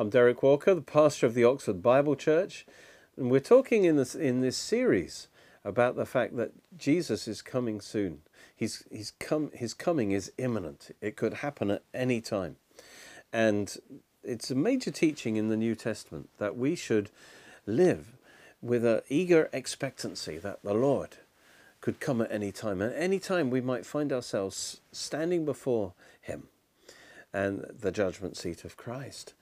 I'm Derek Walker, the pastor of the Oxford Bible Church, and we're talking in this in this series about the fact that Jesus is coming soon. He's he's come his coming is imminent. It could happen at any time. And it's a major teaching in the New Testament that we should live with an eager expectancy that the Lord could come at any time. And any time we might find ourselves standing before him and the judgment seat of Christ.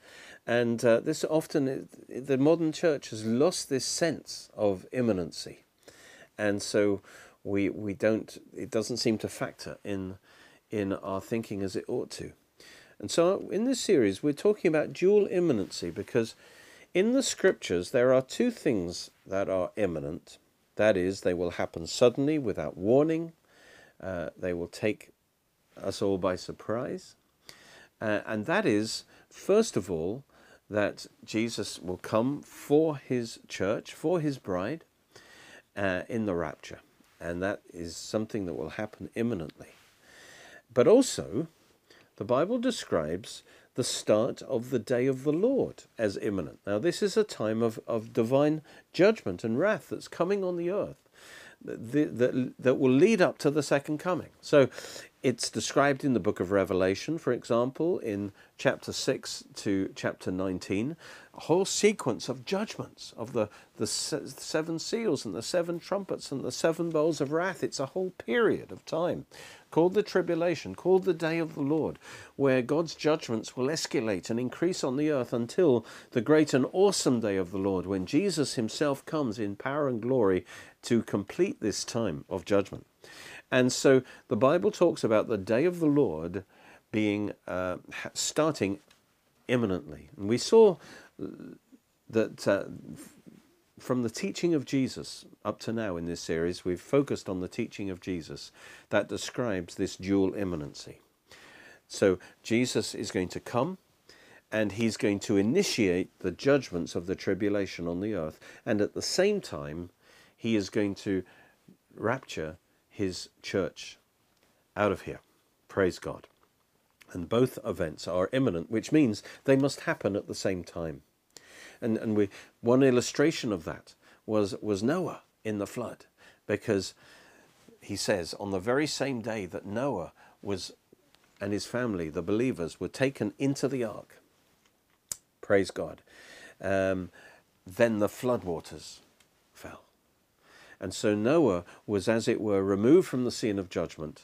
And uh, this often, the modern church has lost this sense of imminency. And so we, we don't, it doesn't seem to factor in, in our thinking as it ought to. And so in this series, we're talking about dual imminency because in the scriptures, there are two things that are imminent. That is, they will happen suddenly without warning. Uh, they will take us all by surprise. Uh, and that is, first of all, that Jesus will come for his church, for his bride, uh, in the rapture. And that is something that will happen imminently. But also, the Bible describes the start of the day of the Lord as imminent. Now, this is a time of, of divine judgment and wrath that's coming on the earth that, that, that will lead up to the second coming. So it's described in the book of Revelation, for example, in chapter 6 to chapter 19, a whole sequence of judgments of the, the seven seals and the seven trumpets and the seven bowls of wrath. It's a whole period of time called the tribulation, called the day of the Lord, where God's judgments will escalate and increase on the earth until the great and awesome day of the Lord, when Jesus himself comes in power and glory to complete this time of judgment. And so the Bible talks about the day of the Lord being uh, starting imminently. And we saw that uh, from the teaching of Jesus up to now in this series, we've focused on the teaching of Jesus that describes this dual imminency. So Jesus is going to come and he's going to initiate the judgments of the tribulation on the earth, and at the same time, he is going to rapture his church out of here. Praise God. And both events are imminent, which means they must happen at the same time. And, and we, one illustration of that was, was Noah in the flood, because he says on the very same day that Noah was and his family, the believers, were taken into the ark. Praise God. Um, then the floodwaters fell. And so Noah was, as it were, removed from the scene of judgment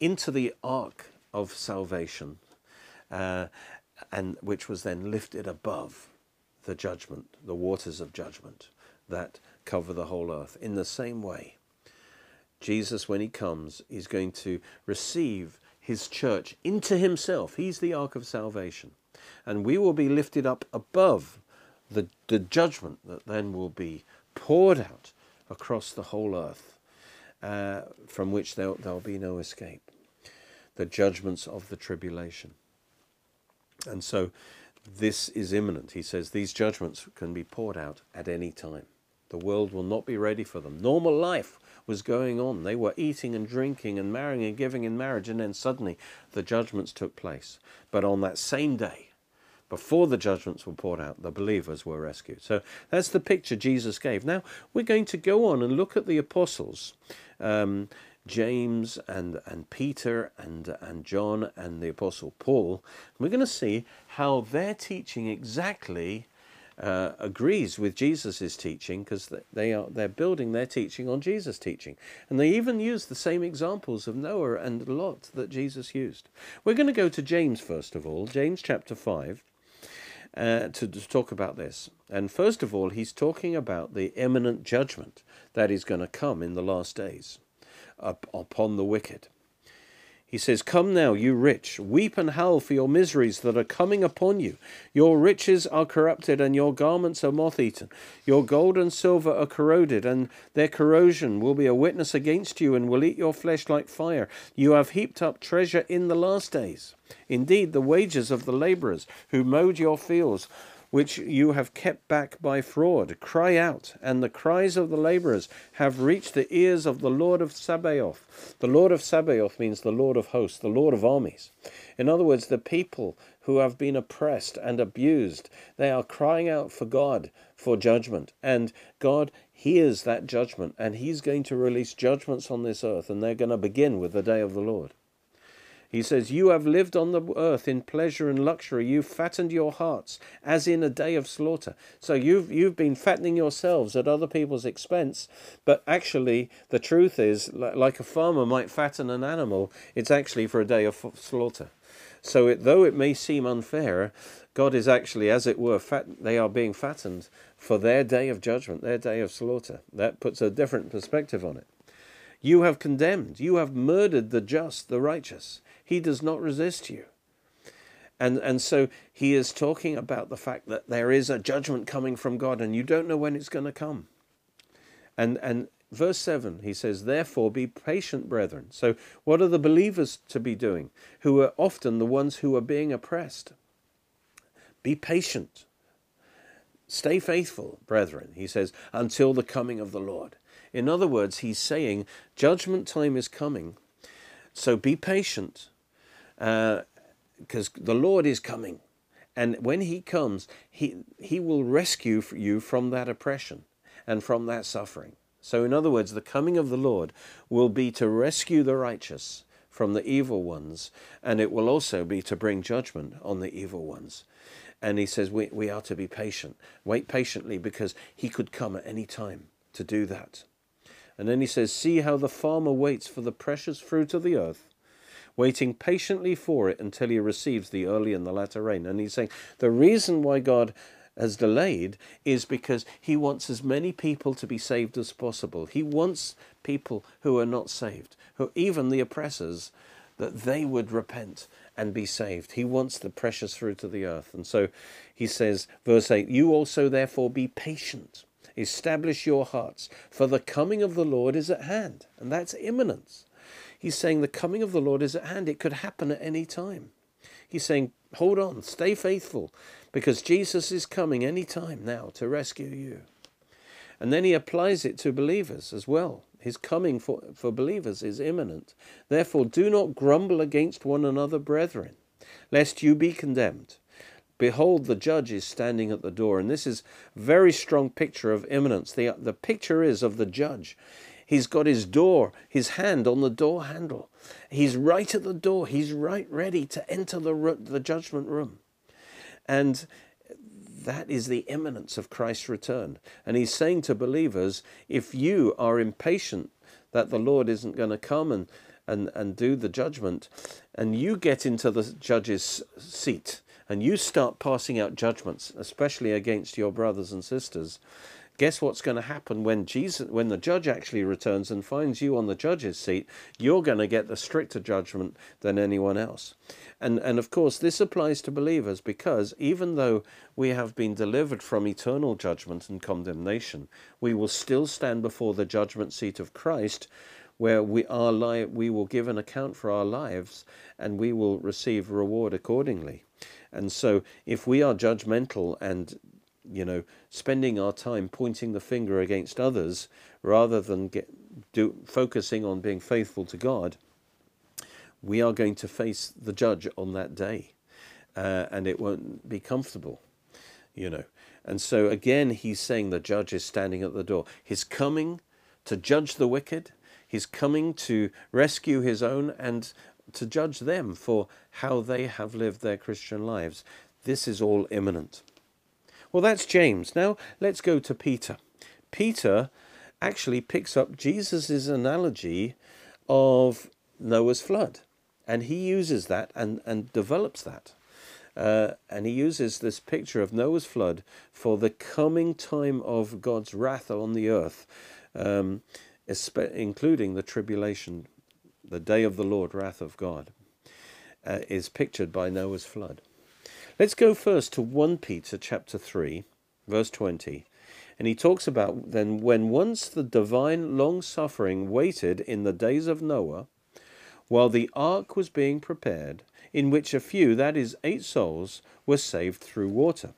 into the ark of salvation, uh, and which was then lifted above the judgment, the waters of judgment that cover the whole earth. In the same way, Jesus, when he comes, is going to receive his church into himself. He's the ark of salvation. And we will be lifted up above the, the judgment that then will be poured out across the whole earth, uh, from which there will be no escape. The judgments of the tribulation. And so this is imminent. He says these judgments can be poured out at any time. The world will not be ready for them. Normal life was going on. They were eating and drinking and marrying and giving in marriage, and then suddenly the judgments took place. But on that same day, before the judgments were poured out, the believers were rescued. So that's the picture Jesus gave. Now we're going to go on and look at the apostles. Um, James and, and Peter and, and John and the Apostle Paul, we're going to see how their teaching exactly uh, agrees with Jesus' teaching because they are they're building their teaching on Jesus' teaching, and they even use the same examples of Noah and Lot that Jesus used. We're going to go to James first of all, James chapter five, uh, to, to talk about this. And first of all, he's talking about the imminent judgment that is going to come in the last days up upon the wicked. He says, Come now, you rich, weep and howl for your miseries that are coming upon you. Your riches are corrupted, and your garments are moth eaten. Your gold and silver are corroded, and their corrosion will be a witness against you, and will eat your flesh like fire. You have heaped up treasure in the last days. Indeed, the wages of the labourers who mowed your fields which you have kept back by fraud. Cry out, and the cries of the labourers have reached the ears of the Lord of Sabaoth. The Lord of Sabaoth means the Lord of hosts, the Lord of armies. In other words, the people who have been oppressed and abused. They are crying out for God for judgment. And God hears that judgment, and He's going to release judgments on this earth, and they're going to begin with the day of the Lord. He says, You have lived on the earth in pleasure and luxury. You've fattened your hearts as in a day of slaughter. So you've, you've been fattening yourselves at other people's expense. But actually, the truth is, like a farmer might fatten an animal, it's actually for a day of slaughter. So it, though it may seem unfair, God is actually, as it were, fat, they are being fattened for their day of judgment, their day of slaughter. That puts a different perspective on it. You have condemned, you have murdered the just, the righteous. He does not resist you. And, and so he is talking about the fact that there is a judgment coming from God and you don't know when it's going to come. And, and verse 7, he says, Therefore be patient, brethren. So, what are the believers to be doing, who are often the ones who are being oppressed? Be patient. Stay faithful, brethren, he says, until the coming of the Lord. In other words, he's saying judgment time is coming. So be patient because uh, the Lord is coming. And when He comes, He, he will rescue you from that oppression and from that suffering. So, in other words, the coming of the Lord will be to rescue the righteous from the evil ones, and it will also be to bring judgment on the evil ones. And he says we, we are to be patient. Wait patiently because he could come at any time to do that. And then he says, See how the farmer waits for the precious fruit of the earth waiting patiently for it until he receives the early and the latter rain. And he's saying the reason why God has delayed is because he wants as many people to be saved as possible. He wants people who are not saved, who even the oppressors, that they would repent and be saved. He wants the precious fruit of the earth. And so he says, verse 8, You also therefore be patient, establish your hearts, for the coming of the Lord is at hand. And that's imminence. He's saying the coming of the Lord is at hand. It could happen at any time. He's saying, hold on, stay faithful, because Jesus is coming any time now to rescue you. And then he applies it to believers as well. His coming for, for believers is imminent. Therefore, do not grumble against one another, brethren, lest you be condemned. Behold, the judge is standing at the door. And this is very strong picture of imminence. The, the picture is of the judge. He's got his door, his hand on the door handle. He's right at the door. He's right ready to enter the, the judgment room. And that is the imminence of Christ's return. And he's saying to believers, if you are impatient that the Lord isn't going to come and, and, and do the judgment, and you get into the judge's seat and you start passing out judgments, especially against your brothers and sisters, guess what's going to happen when Jesus when the judge actually returns and finds you on the judge's seat you're going to get the stricter judgment than anyone else. And and of course this applies to believers because even though we have been delivered from eternal judgment and condemnation we will still stand before the judgment seat of Christ where we our li- we will give an account for our lives and we will receive reward accordingly. And so if we are judgmental and you know, spending our time pointing the finger against others rather than get, do, focusing on being faithful to God, we are going to face the judge on that day. Uh, and it won't be comfortable, you know. And so again, he's saying the judge is standing at the door. He's coming to judge the wicked, he's coming to rescue his own and to judge them for how they have lived their Christian lives. This is all imminent. Well, that's James. Now let's go to Peter. Peter actually picks up Jesus' analogy of Noah's flood, and he uses that and, and develops that. Uh, and he uses this picture of Noah's flood for the coming time of God's wrath on the earth, um, including the tribulation, the day of the Lord, wrath of God, uh, is pictured by Noah's flood. Let's go first to 1 Peter chapter 3, verse 20. And he talks about then when once the divine long suffering waited in the days of Noah, while the ark was being prepared, in which a few, that is, eight souls, were saved through water.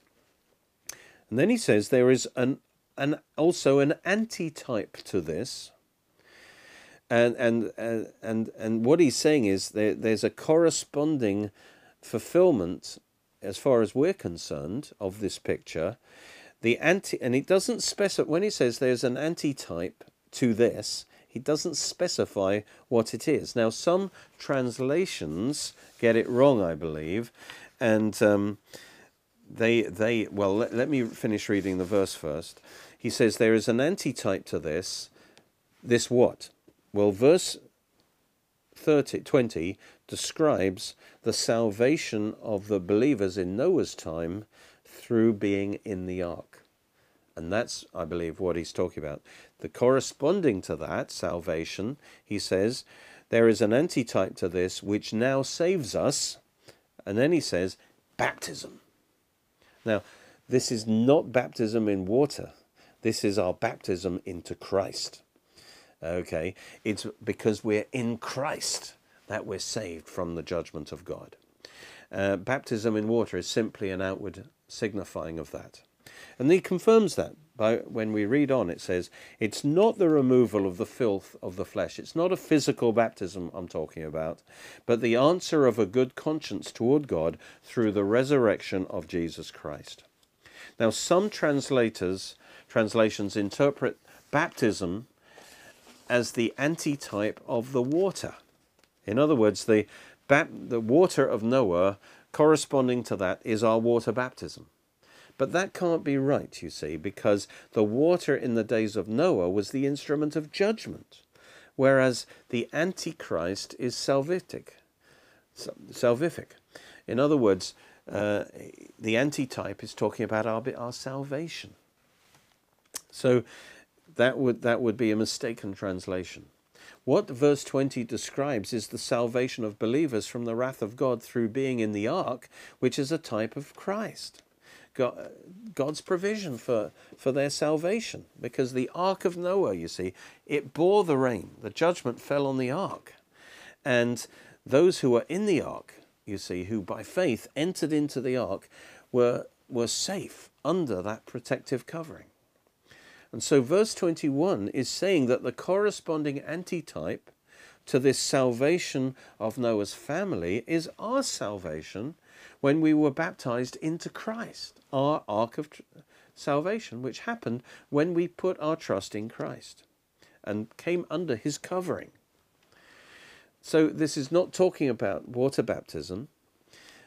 And then he says there is an, an also an antitype to this. And and and and, and what he's saying is there, there's a corresponding fulfillment as far as we're concerned, of this picture, the anti, and it doesn't specify, when he says there's an antitype to this, he doesn't specify what it is. Now, some translations get it wrong, I believe, and um, they, they, well, let, let me finish reading the verse first. He says, There is an antitype to this. This what? Well, verse 30, 20 describes the salvation of the believers in Noah's time through being in the ark. And that's, I believe, what he's talking about. The corresponding to that salvation, he says, there is an antitype to this which now saves us. And then he says, baptism. Now, this is not baptism in water. This is our baptism into Christ. Okay, it's because we're in Christ that we're saved from the judgment of God. Uh, baptism in water is simply an outward signifying of that. And he confirms that by when we read on, it says, it's not the removal of the filth of the flesh. It's not a physical baptism I'm talking about, but the answer of a good conscience toward God through the resurrection of Jesus Christ. Now, some translators, translations interpret baptism as the antitype of the water. In other words, the, the water of Noah corresponding to that is our water baptism. But that can't be right, you see, because the water in the days of Noah was the instrument of judgment, whereas the antitype is salvific. Salvific. In other words, uh, the antitype is talking about our, our salvation. So that would, that would be a mistaken translation. What verse 20 describes is the salvation of believers from the wrath of God through being in the ark, which is a type of Christ. God, uh, God's provision for, for their salvation. Because the ark of Noah, you see, it bore the rain. The judgment fell on the ark. And those who were in the ark, you see, who by faith entered into the ark, were, were safe under that protective covering. And so verse 21 is saying that the corresponding antitype to this salvation of Noah's family is our salvation when we were baptized into Christ, our ark of salvation, which happened when we put our trust in Christ and came under his covering. So this is not talking about water baptism.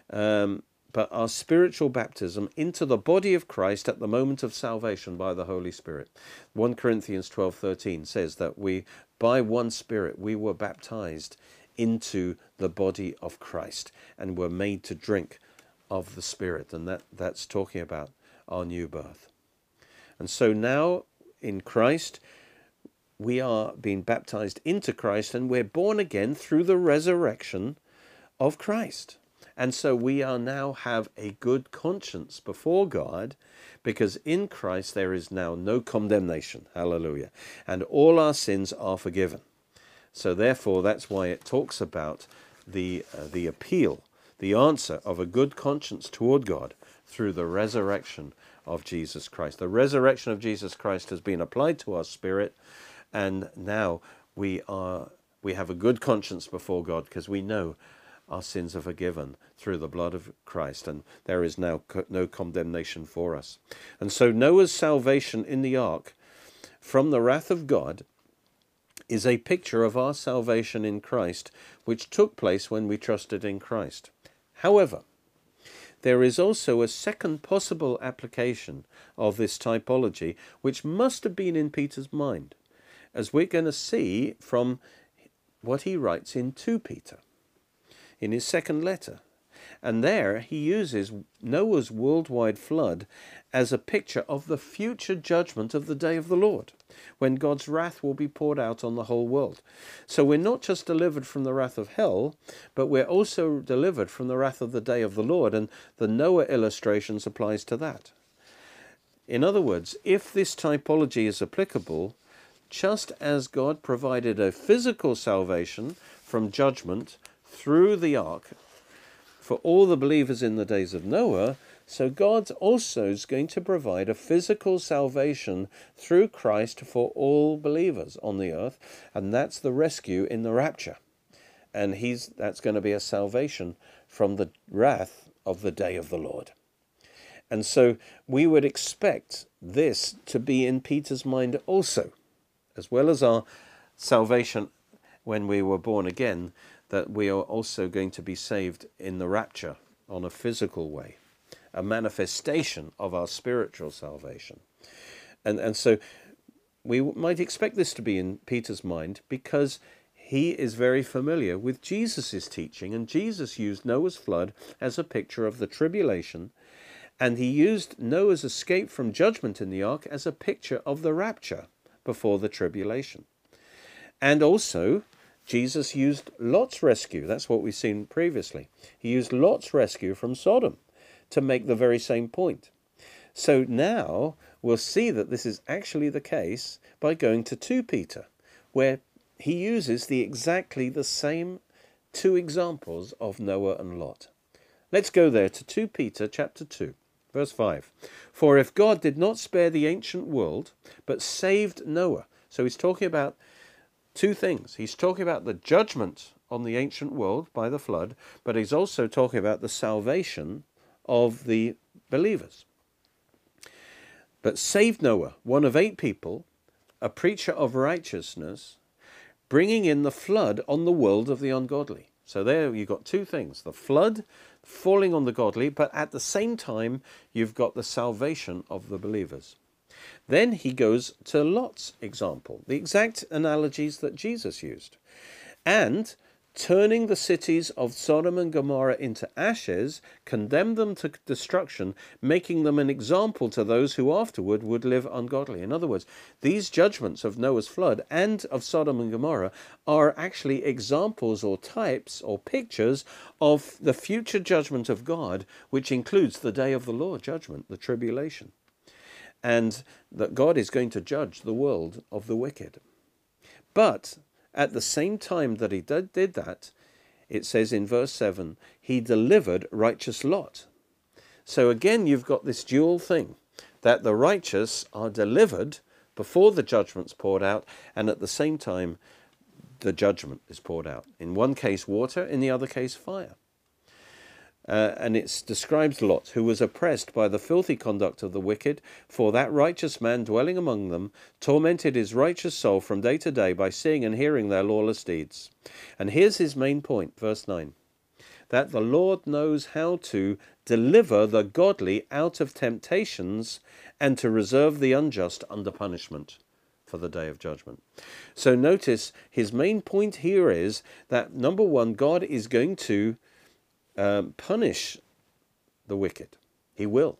Um, but our spiritual baptism into the body of Christ at the moment of salvation by the Holy Spirit. 1 Corinthians 12:13 says that we by one spirit we were baptized into the body of Christ and were made to drink of the spirit and that that's talking about our new birth. And so now in Christ we are being baptized into Christ and we're born again through the resurrection of Christ. And so we are now have a good conscience before God because in Christ there is now no condemnation. Hallelujah. And all our sins are forgiven. So therefore that's why it talks about the uh, the appeal, the answer of a good conscience toward God through the resurrection of Jesus Christ. The resurrection of Jesus Christ has been applied to our spirit and now we are we have a good conscience before God because we know our sins are forgiven through the blood of Christ, and there is now no condemnation for us. And so Noah's salvation in the ark from the wrath of God is a picture of our salvation in Christ, which took place when we trusted in Christ. However, there is also a second possible application of this typology, which must have been in Peter's mind, as we're going to see from what he writes in 2 Peter in his second letter. And there he uses Noah's worldwide flood as a picture of the future judgment of the day of the Lord, when God's wrath will be poured out on the whole world. So we're not just delivered from the wrath of hell, but we're also delivered from the wrath of the day of the Lord, and the Noah illustration applies to that. In other words, if this typology is applicable, just as God provided a physical salvation from judgment through the ark for all the believers in the days of Noah, so God also is going to provide a physical salvation through Christ for all believers on the earth, and that's the rescue in the rapture. And he's that's going to be a salvation from the wrath of the day of the Lord. And so we would expect this to be in Peter's mind also, as well as our salvation when we were born again, that we are also going to be saved in the rapture on a physical way, a manifestation of our spiritual salvation. And, and so we might expect this to be in Peter's mind because he is very familiar with Jesus' teaching, and Jesus used Noah's flood as a picture of the tribulation, and he used Noah's escape from judgment in the ark as a picture of the rapture before the tribulation. And also, Jesus used Lot's rescue. That's what we've seen previously. He used Lot's rescue from Sodom to make the very same point. So now we'll see that this is actually the case by going to 2 Peter, where he uses the exactly the same two examples of Noah and Lot. Let's go there to 2 Peter chapter 2, verse 5. For if God did not spare the ancient world, but saved Noah. So he's talking about two things. He's talking about the judgment on the ancient world by the flood, but he's also talking about the salvation of the believers. But saved Noah, one of eight people, a preacher of righteousness, bringing in the flood on the world of the ungodly. So there you've got two things the flood falling on the godly, but at the same time, you've got the salvation of the believers. Then he goes to Lot's example, the exact analogies that Jesus used. And turning the cities of Sodom and Gomorrah into ashes, condemned them to destruction, making them an example to those who afterward would live ungodly. In other words, these judgments of Noah's flood and of Sodom and Gomorrah are actually examples or types or pictures of the future judgment of God, which includes the day of the Lord judgment, the tribulation. And that God is going to judge the world of the wicked. But at the same time that he did, did that, it says in verse 7, he delivered righteous Lot. So again, you've got this dual thing that the righteous are delivered before the judgment's poured out, and at the same time, the judgment is poured out. In one case, water, in the other case, fire. Uh, and it describes Lot, who was oppressed by the filthy conduct of the wicked, for that righteous man dwelling among them tormented his righteous soul from day to day by seeing and hearing their lawless deeds. And here's his main point, verse 9 that the Lord knows how to deliver the godly out of temptations and to reserve the unjust under punishment for the day of judgment. So notice his main point here is that number one, God is going to um, punish the wicked. He will.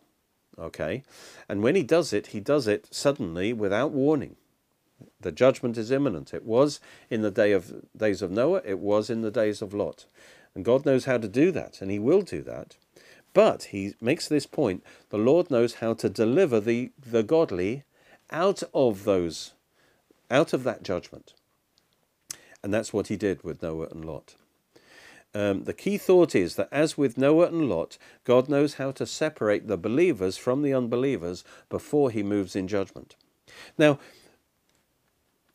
Okay? And when he does it, he does it suddenly without warning. The judgment is imminent. It was in the day of days of Noah, it was in the days of Lot. And God knows how to do that, and he will do that. But he makes this point the Lord knows how to deliver the, the godly out of those, out of that judgment. And that's what he did with Noah and Lot. Um, the key thought is that, as with Noah and Lot, God knows how to separate the believers from the unbelievers before he moves in judgment. Now,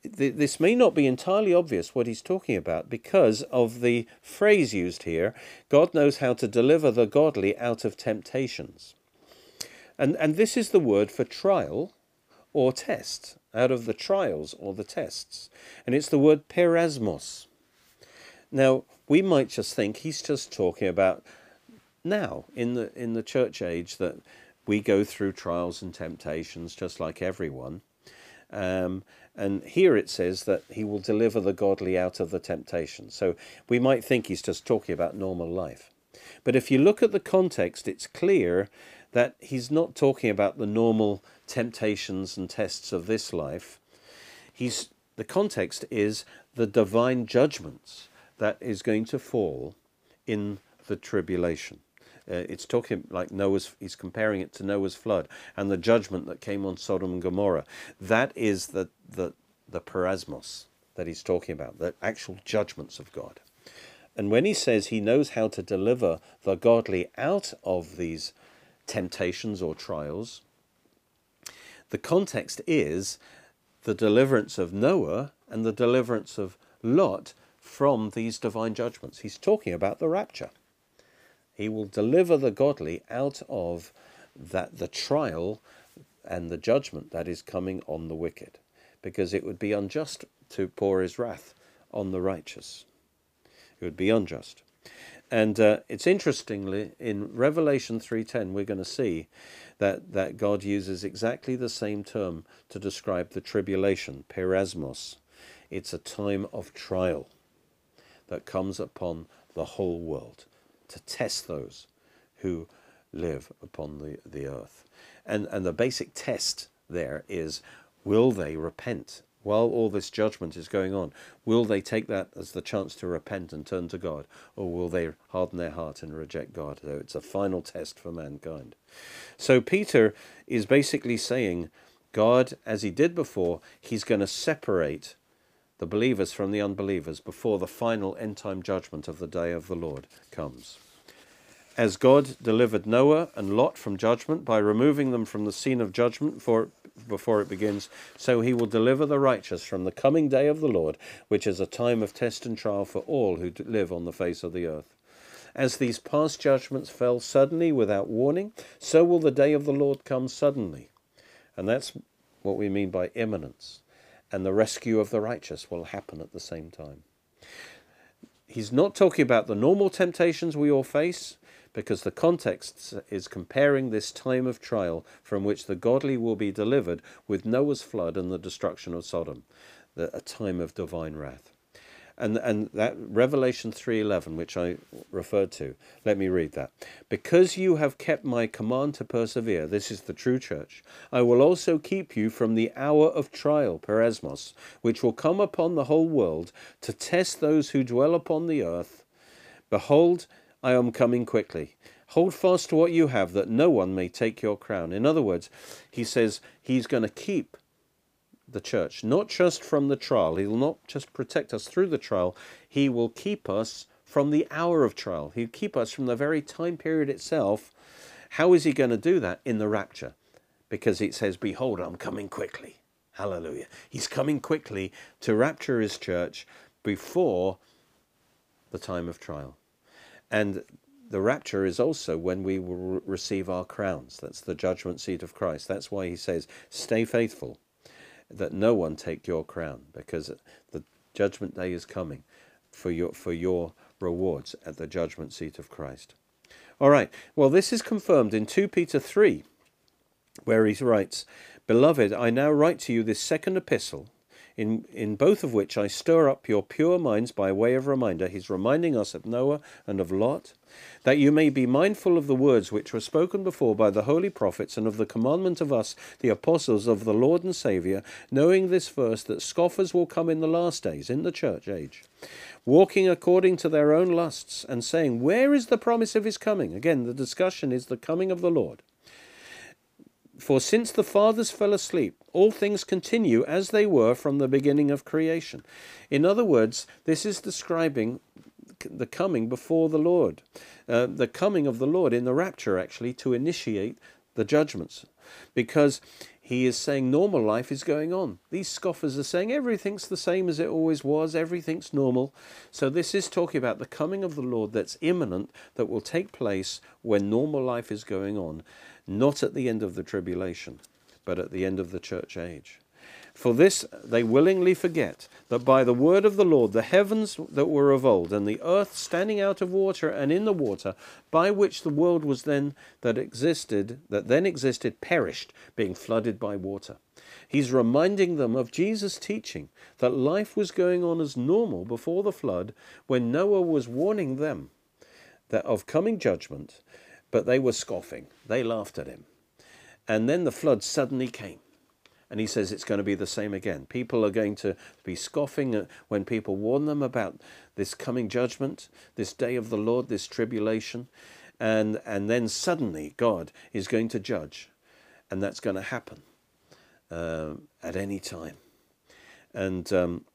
th- this may not be entirely obvious what he's talking about because of the phrase used here God knows how to deliver the godly out of temptations. And, and this is the word for trial or test, out of the trials or the tests. And it's the word peirasmos. Now, we might just think he's just talking about now in the in the church age that we go through trials and temptations just like everyone. Um, and here it says that he will deliver the godly out of the temptation. So we might think he's just talking about normal life. But if you look at the context, it's clear that he's not talking about the normal temptations and tests of this life. He's the context is the divine judgments that is going to fall in the tribulation. Uh, it's talking like Noah's, he's comparing it to Noah's flood and the judgment that came on Sodom and Gomorrah. That is the, the, the peirasmos that he's talking about, the actual judgments of God. And when he says he knows how to deliver the godly out of these temptations or trials, the context is the deliverance of Noah and the deliverance of Lot from these divine judgments. He's talking about the rapture. He will deliver the godly out of that the trial and the judgment that is coming on the wicked, because it would be unjust to pour his wrath on the righteous. It would be unjust. And uh, it's interestingly in Revelation 3:10 we're going to see that that God uses exactly the same term to describe the tribulation, peirasmos. It's a time of trial that comes upon the whole world to test those who live upon the, the earth. And, and the basic test there is will they repent while all this judgment is going on? Will they take that as the chance to repent and turn to God? Or will they harden their heart and reject God? So it's a final test for mankind. So Peter is basically saying, God, as he did before, he's going to separate the believers from the unbelievers before the final end time judgment of the day of the Lord comes. As God delivered Noah and Lot from judgment by removing them from the scene of judgment for, before it begins, so he will deliver the righteous from the coming day of the Lord, which is a time of test and trial for all who live on the face of the earth. As these past judgments fell suddenly without warning, so will the day of the Lord come suddenly. And that's what we mean by imminence and the rescue of the righteous will happen at the same time. He's not talking about the normal temptations we all face, because the context is comparing this time of trial from which the godly will be delivered with Noah's flood and the destruction of Sodom, a time of divine wrath and and that Revelation 3:11 which I referred to let me read that. Because you have kept my command to persevere this is the true church I will also keep you from the hour of trial peirasmos which will come upon the whole world to test those who dwell upon the earth. Behold I am coming quickly. Hold fast to what you have that no one may take your crown. In other words he says he's going to keep the church, not just from the trial. He will not just protect us through the trial, He will keep us from the hour of trial. He'll keep us from the very time period itself. How is He going to do that? In the rapture. Because it says, Behold, I'm coming quickly. Hallelujah. He's coming quickly to rapture His church before the time of trial. And the rapture is also when we will receive our crowns. That's the judgment seat of Christ. That's why he says, Stay faithful that no one take your crown, because the judgment day is coming for your for your rewards at the judgment seat of Christ. All right. Well, this is confirmed in 2 Peter 3, where he writes, Beloved, I now write to you this second epistle, in, in both of which I stir up your pure minds by way of reminder. He's reminding us of Noah and of Lot, that you may be mindful of the words which were spoken before by the holy prophets, and of the commandment of us, the apostles of the Lord and Saviour, knowing this first, that scoffers will come in the last days, in the church age, walking according to their own lusts, and saying, Where is the promise of his coming? Again, the discussion is the coming of the Lord. For since the fathers fell asleep, all things continue as they were from the beginning of creation. In other words, this is describing the coming before the Lord, uh, the coming of the Lord in the rapture, actually, to initiate the judgments. Because he is saying normal life is going on. These scoffers are saying everything's the same as it always was, everything's normal. So, this is talking about the coming of the Lord that's imminent, that will take place when normal life is going on not at the end of the tribulation, but at the end of the church age. For this they willingly forget that by the word of the Lord the heavens that were of old, and the earth standing out of water and in the water, by which the world was then that existed, that then existed, perished, being flooded by water. He's reminding them of Jesus' teaching that life was going on as normal before the flood when Noah was warning them that of coming judgment but they were scoffing. They laughed at him. And then the flood suddenly came. And he says it's going to be the same again. People are going to be scoffing when people warn them about this coming judgment, this day of the Lord, this tribulation. And, and then suddenly God is going to judge. And that's going to happen uh, at any time. And um,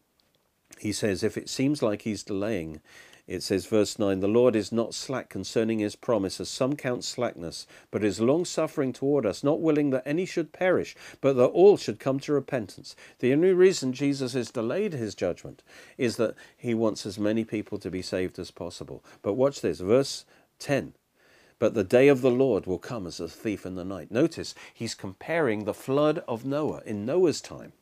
he says, if it seems like he's delaying, it says, verse 9, The Lord is not slack concerning his promise, as some count slackness, but is longsuffering toward us, not willing that any should perish, but that all should come to repentance. The only reason Jesus has delayed his judgment is that he wants as many people to be saved as possible. But watch this, verse 10. But the day of the Lord will come as a thief in the night. Notice he's comparing the flood of Noah in Noah's time.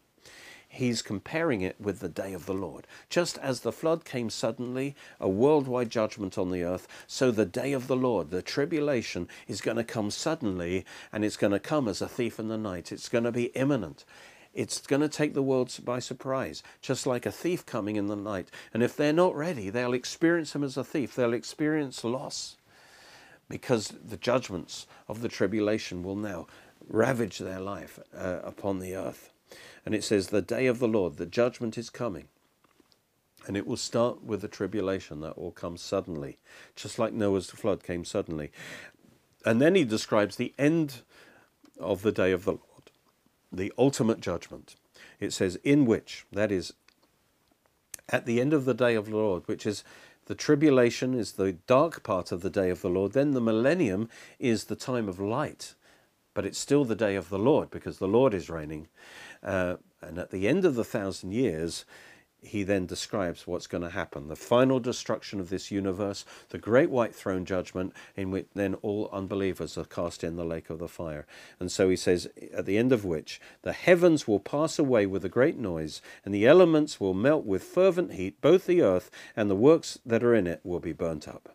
He's comparing it with the day of the Lord. Just as the flood came suddenly, a worldwide judgment on the earth, so the day of the Lord, the tribulation, is going to come suddenly and it's going to come as a thief in the night. It's going to be imminent. It's going to take the world by surprise, just like a thief coming in the night. And if they're not ready, they'll experience him as a thief. They'll experience loss because the judgments of the tribulation will now ravage their life uh, upon the earth. And it says, The day of the Lord, the judgment is coming. And it will start with the tribulation that will come suddenly, just like Noah's flood came suddenly. And then he describes the end of the day of the Lord, the ultimate judgment. It says, In which, that is, at the end of the day of the Lord, which is the tribulation is the dark part of the day of the Lord. Then the millennium is the time of light, but it's still the day of the Lord because the Lord is reigning. Uh, and at the end of the thousand years, he then describes what's going to happen the final destruction of this universe, the great white throne judgment, in which then all unbelievers are cast in the lake of the fire. And so he says, at the end of which, the heavens will pass away with a great noise, and the elements will melt with fervent heat, both the earth and the works that are in it will be burnt up.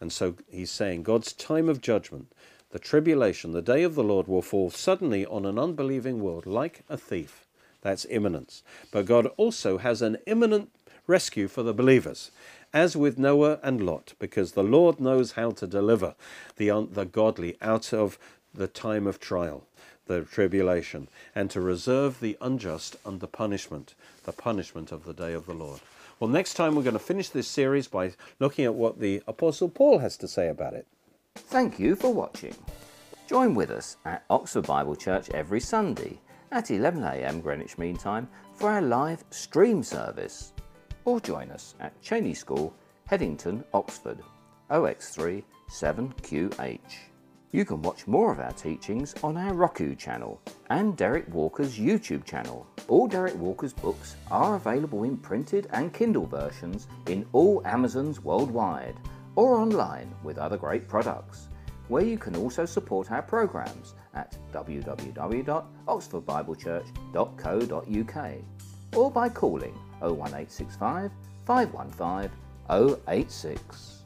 And so he's saying God's time of judgment, the tribulation, the day of the Lord will fall suddenly on an unbelieving world like a thief. That's imminence. But God also has an imminent rescue for the believers, as with Noah and Lot, because the Lord knows how to deliver the, the godly out of the time of trial, the tribulation, and to reserve the unjust under punishment, the punishment of the day of the Lord. Well, next time we're going to finish this series by looking at what the Apostle Paul has to say about it. Thank you for watching. Join with us at Oxford Bible Church every Sunday at 11am Greenwich Mean Time for our live stream service. Or join us at Cheney School, Headington, Oxford, OX3 7QH. You can watch more of our teachings on our Roku channel and Derek Walker's YouTube channel. All Derek Walker's books are available in printed and Kindle versions in all Amazons worldwide or online with other great products where you can also support our programs at www.oxfordbiblechurch.co.uk or by calling 01865 515 086.